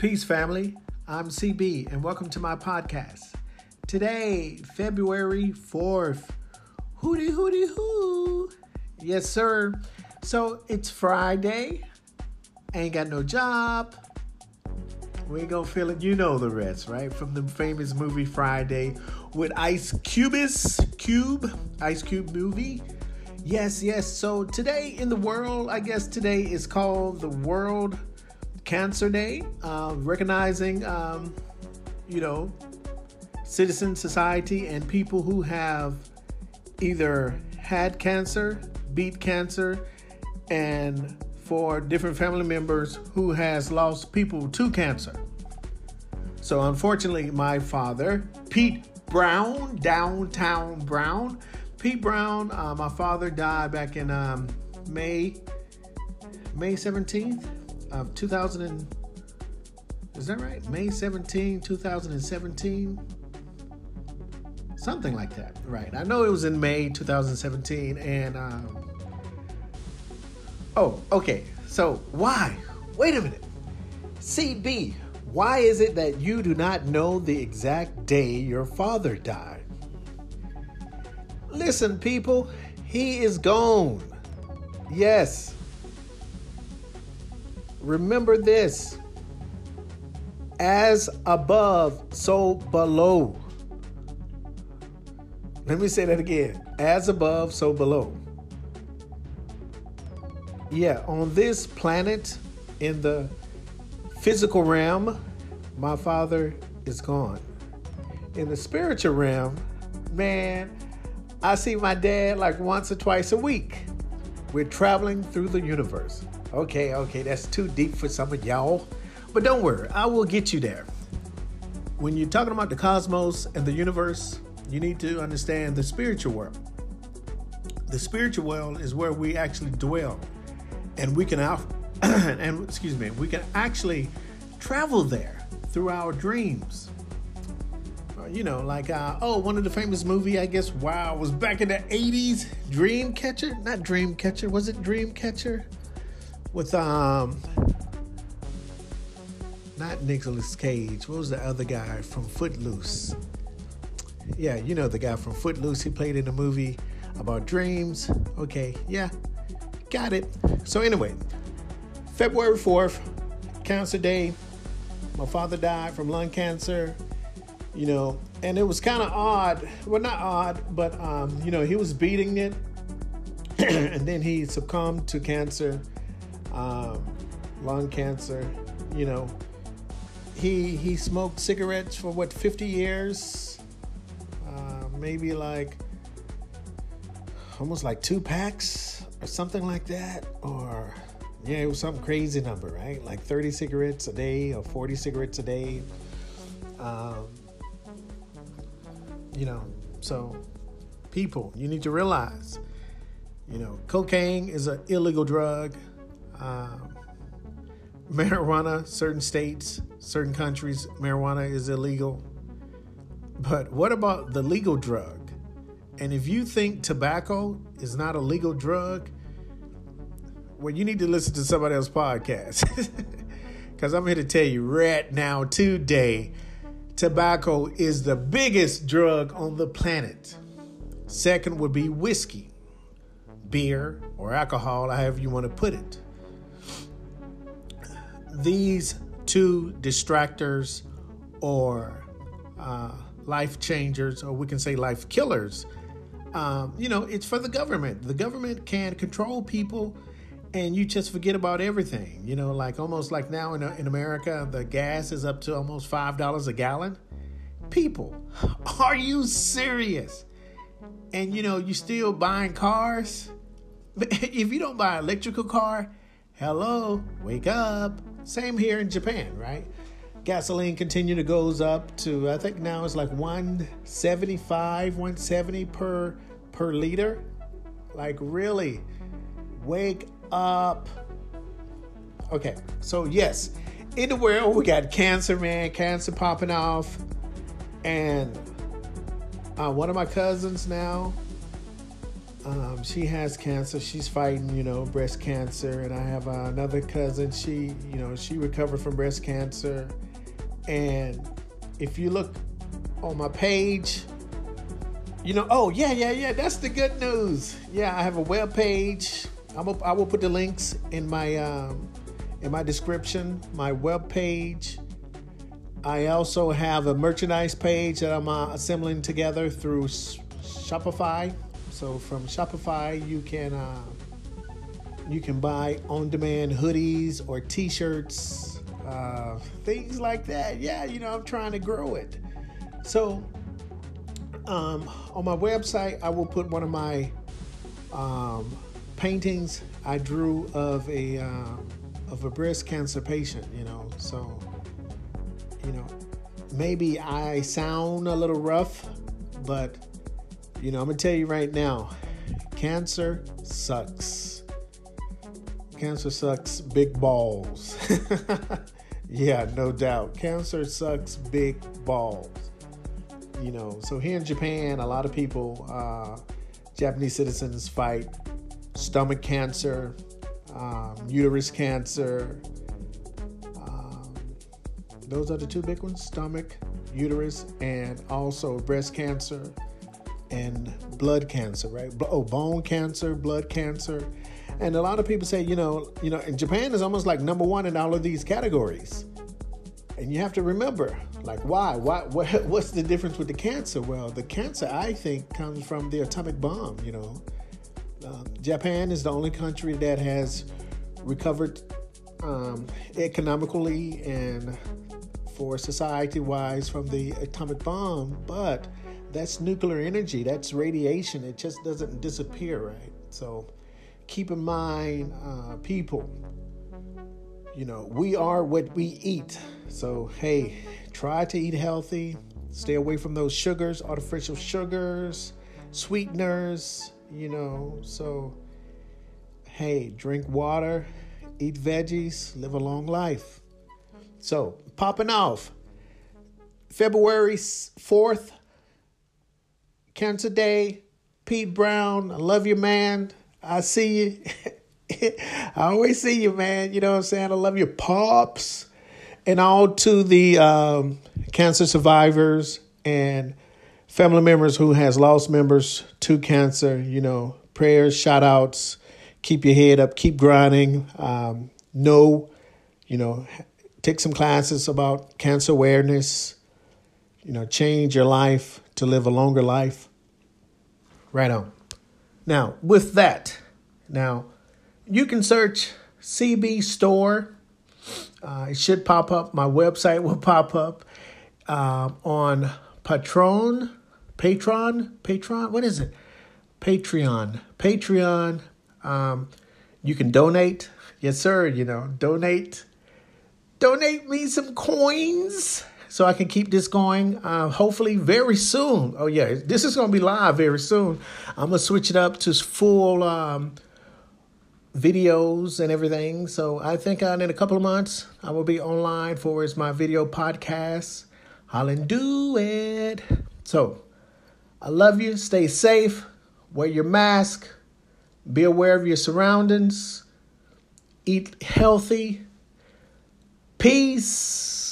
Peace, family. I'm CB, and welcome to my podcast. Today, February 4th. Hooty, hooty, hoo. Yes, sir. So it's Friday. Ain't got no job. We ain't gonna feel it. You know the rest, right? From the famous movie Friday with Ice Cubis, Cube, Ice Cube movie. Yes, yes. So today in the world, I guess today is called the World Cancer Day, uh, recognizing, um, you know, citizen society and people who have either had cancer, beat cancer, and for different family members who has lost people to cancer. So unfortunately, my father, Pete Brown, downtown Brown, Pete Brown, uh, my father died back in um, May, May 17th of 2000 and, is that right? May 17, 2017? Something like that, right? I know it was in May 2017, and um, oh, okay. So why? Wait a minute. CB, why is it that you do not know the exact day your father died? Listen, people, he is gone. Yes, Remember this as above, so below. Let me say that again as above, so below. Yeah, on this planet, in the physical realm, my father is gone. In the spiritual realm, man, I see my dad like once or twice a week. We're traveling through the universe. Okay, okay, that's too deep for some of y'all. But don't worry, I will get you there. When you're talking about the cosmos and the universe, you need to understand the spiritual world. The spiritual world is where we actually dwell, and we can out, and excuse me, we can actually travel there through our dreams. You know, like uh, oh, one of the famous movie I guess wow was back in the '80s, Dreamcatcher. Not Dreamcatcher, was it Dreamcatcher? with um not Nicolas Cage. What was the other guy from Footloose? Yeah, you know the guy from Footloose. He played in a movie about dreams. Okay, yeah, got it. So anyway, February fourth, Cancer Day. My father died from lung cancer. You know, and it was kind of odd. Well, not odd, but um, you know, he was beating it, and then he succumbed to cancer um, lung cancer. You know, he he smoked cigarettes for what 50 years, uh, maybe like almost like two packs or something like that, or yeah, it was some crazy number, right? Like 30 cigarettes a day or 40 cigarettes a day. Um, you know, so people, you need to realize, you know, cocaine is an illegal drug. Um, marijuana, certain states, certain countries, marijuana is illegal. But what about the legal drug? And if you think tobacco is not a legal drug, well, you need to listen to somebody else's podcast. Because I'm here to tell you right now, today, tobacco is the biggest drug on the planet. Second would be whiskey, beer, or alcohol, however you want to put it these two distractors or uh, life changers, or we can say life killers, um, you know, it's for the government. The government can control people and you just forget about everything. You know, like almost like now in, in America, the gas is up to almost $5 a gallon. People, are you serious? And you know, you still buying cars? If you don't buy an electrical car, hello, wake up. Same here in Japan, right? Gasoline continue to goes up to I think now it's like 175, 170 per per liter. Like really, wake up. Okay, so yes, in the world we got cancer, man, cancer popping off, and uh, one of my cousins now, Um, she has cancer. She's fighting, you know, breast cancer. And I have uh, another cousin. She, you know, she recovered from breast cancer. And if you look on my page, you know, oh yeah, yeah, yeah. That's the good news. Yeah, I have a web page. I'm a, I will put the links in my um, in my description. My web page. I also have a merchandise page that I'm uh, assembling together through Shopify. So from Shopify, you can uh, you can buy on-demand hoodies or T-shirts, uh, things like that. Yeah, you know, I'm trying to grow it. So um, on my website, I will put one of my um, paintings I drew of a uh, of a breast cancer patient. You know, so you know, maybe I sound a little rough, but you know, I'm gonna tell you right now, cancer sucks. Cancer sucks big balls. yeah, no doubt. Cancer sucks big balls. You know, so here in Japan, a lot of people, uh, Japanese citizens, fight stomach cancer, um, uterus cancer, those are the two big ones stomach, uterus, and also breast cancer and blood cancer, right? Oh, bone cancer, blood cancer. And a lot of people say, you know, you know, and Japan is almost like number one in all of these categories. And you have to remember, like, why? Why? What, what's the difference with the cancer? Well, the cancer, I think, comes from the atomic bomb. You know, um, Japan is the only country that has recovered um, economically and for society wise from the atomic bomb, but that's nuclear energy, that's radiation. It just doesn't disappear, right? So keep in mind, uh, people, you know, we are what we eat. So, hey, try to eat healthy, stay away from those sugars, artificial sugars, sweeteners, you know. So, hey, drink water, eat veggies, live a long life. So, popping off February 4th, Cancer Day. Pete Brown, I love you, man. I see you. I always see you, man. You know what I'm saying? I love your pops. And all to the um, cancer survivors and family members who has lost members to cancer, you know, prayers, shout outs, keep your head up, keep grinding. Um, know, you know, take some classes about cancer awareness, you know, change your life to live a longer life. Right on. Now, with that, now you can search CB Store. Uh, it should pop up. My website will pop up uh, on Patron, Patron, Patron. What is it? Patreon, Patreon. Um, you can donate. Yes, sir. You know, donate donate me some coins so I can keep this going. Uh, hopefully, very soon. Oh, yeah, this is to be live very soon. I'm to switch it up to full um, videos and everything. So I think uh, in a couple of months, I will be online for my video podcast. I'll do it. So I love you. Stay safe. Wear your mask. Be aware of your surroundings. Eat healthy Peace.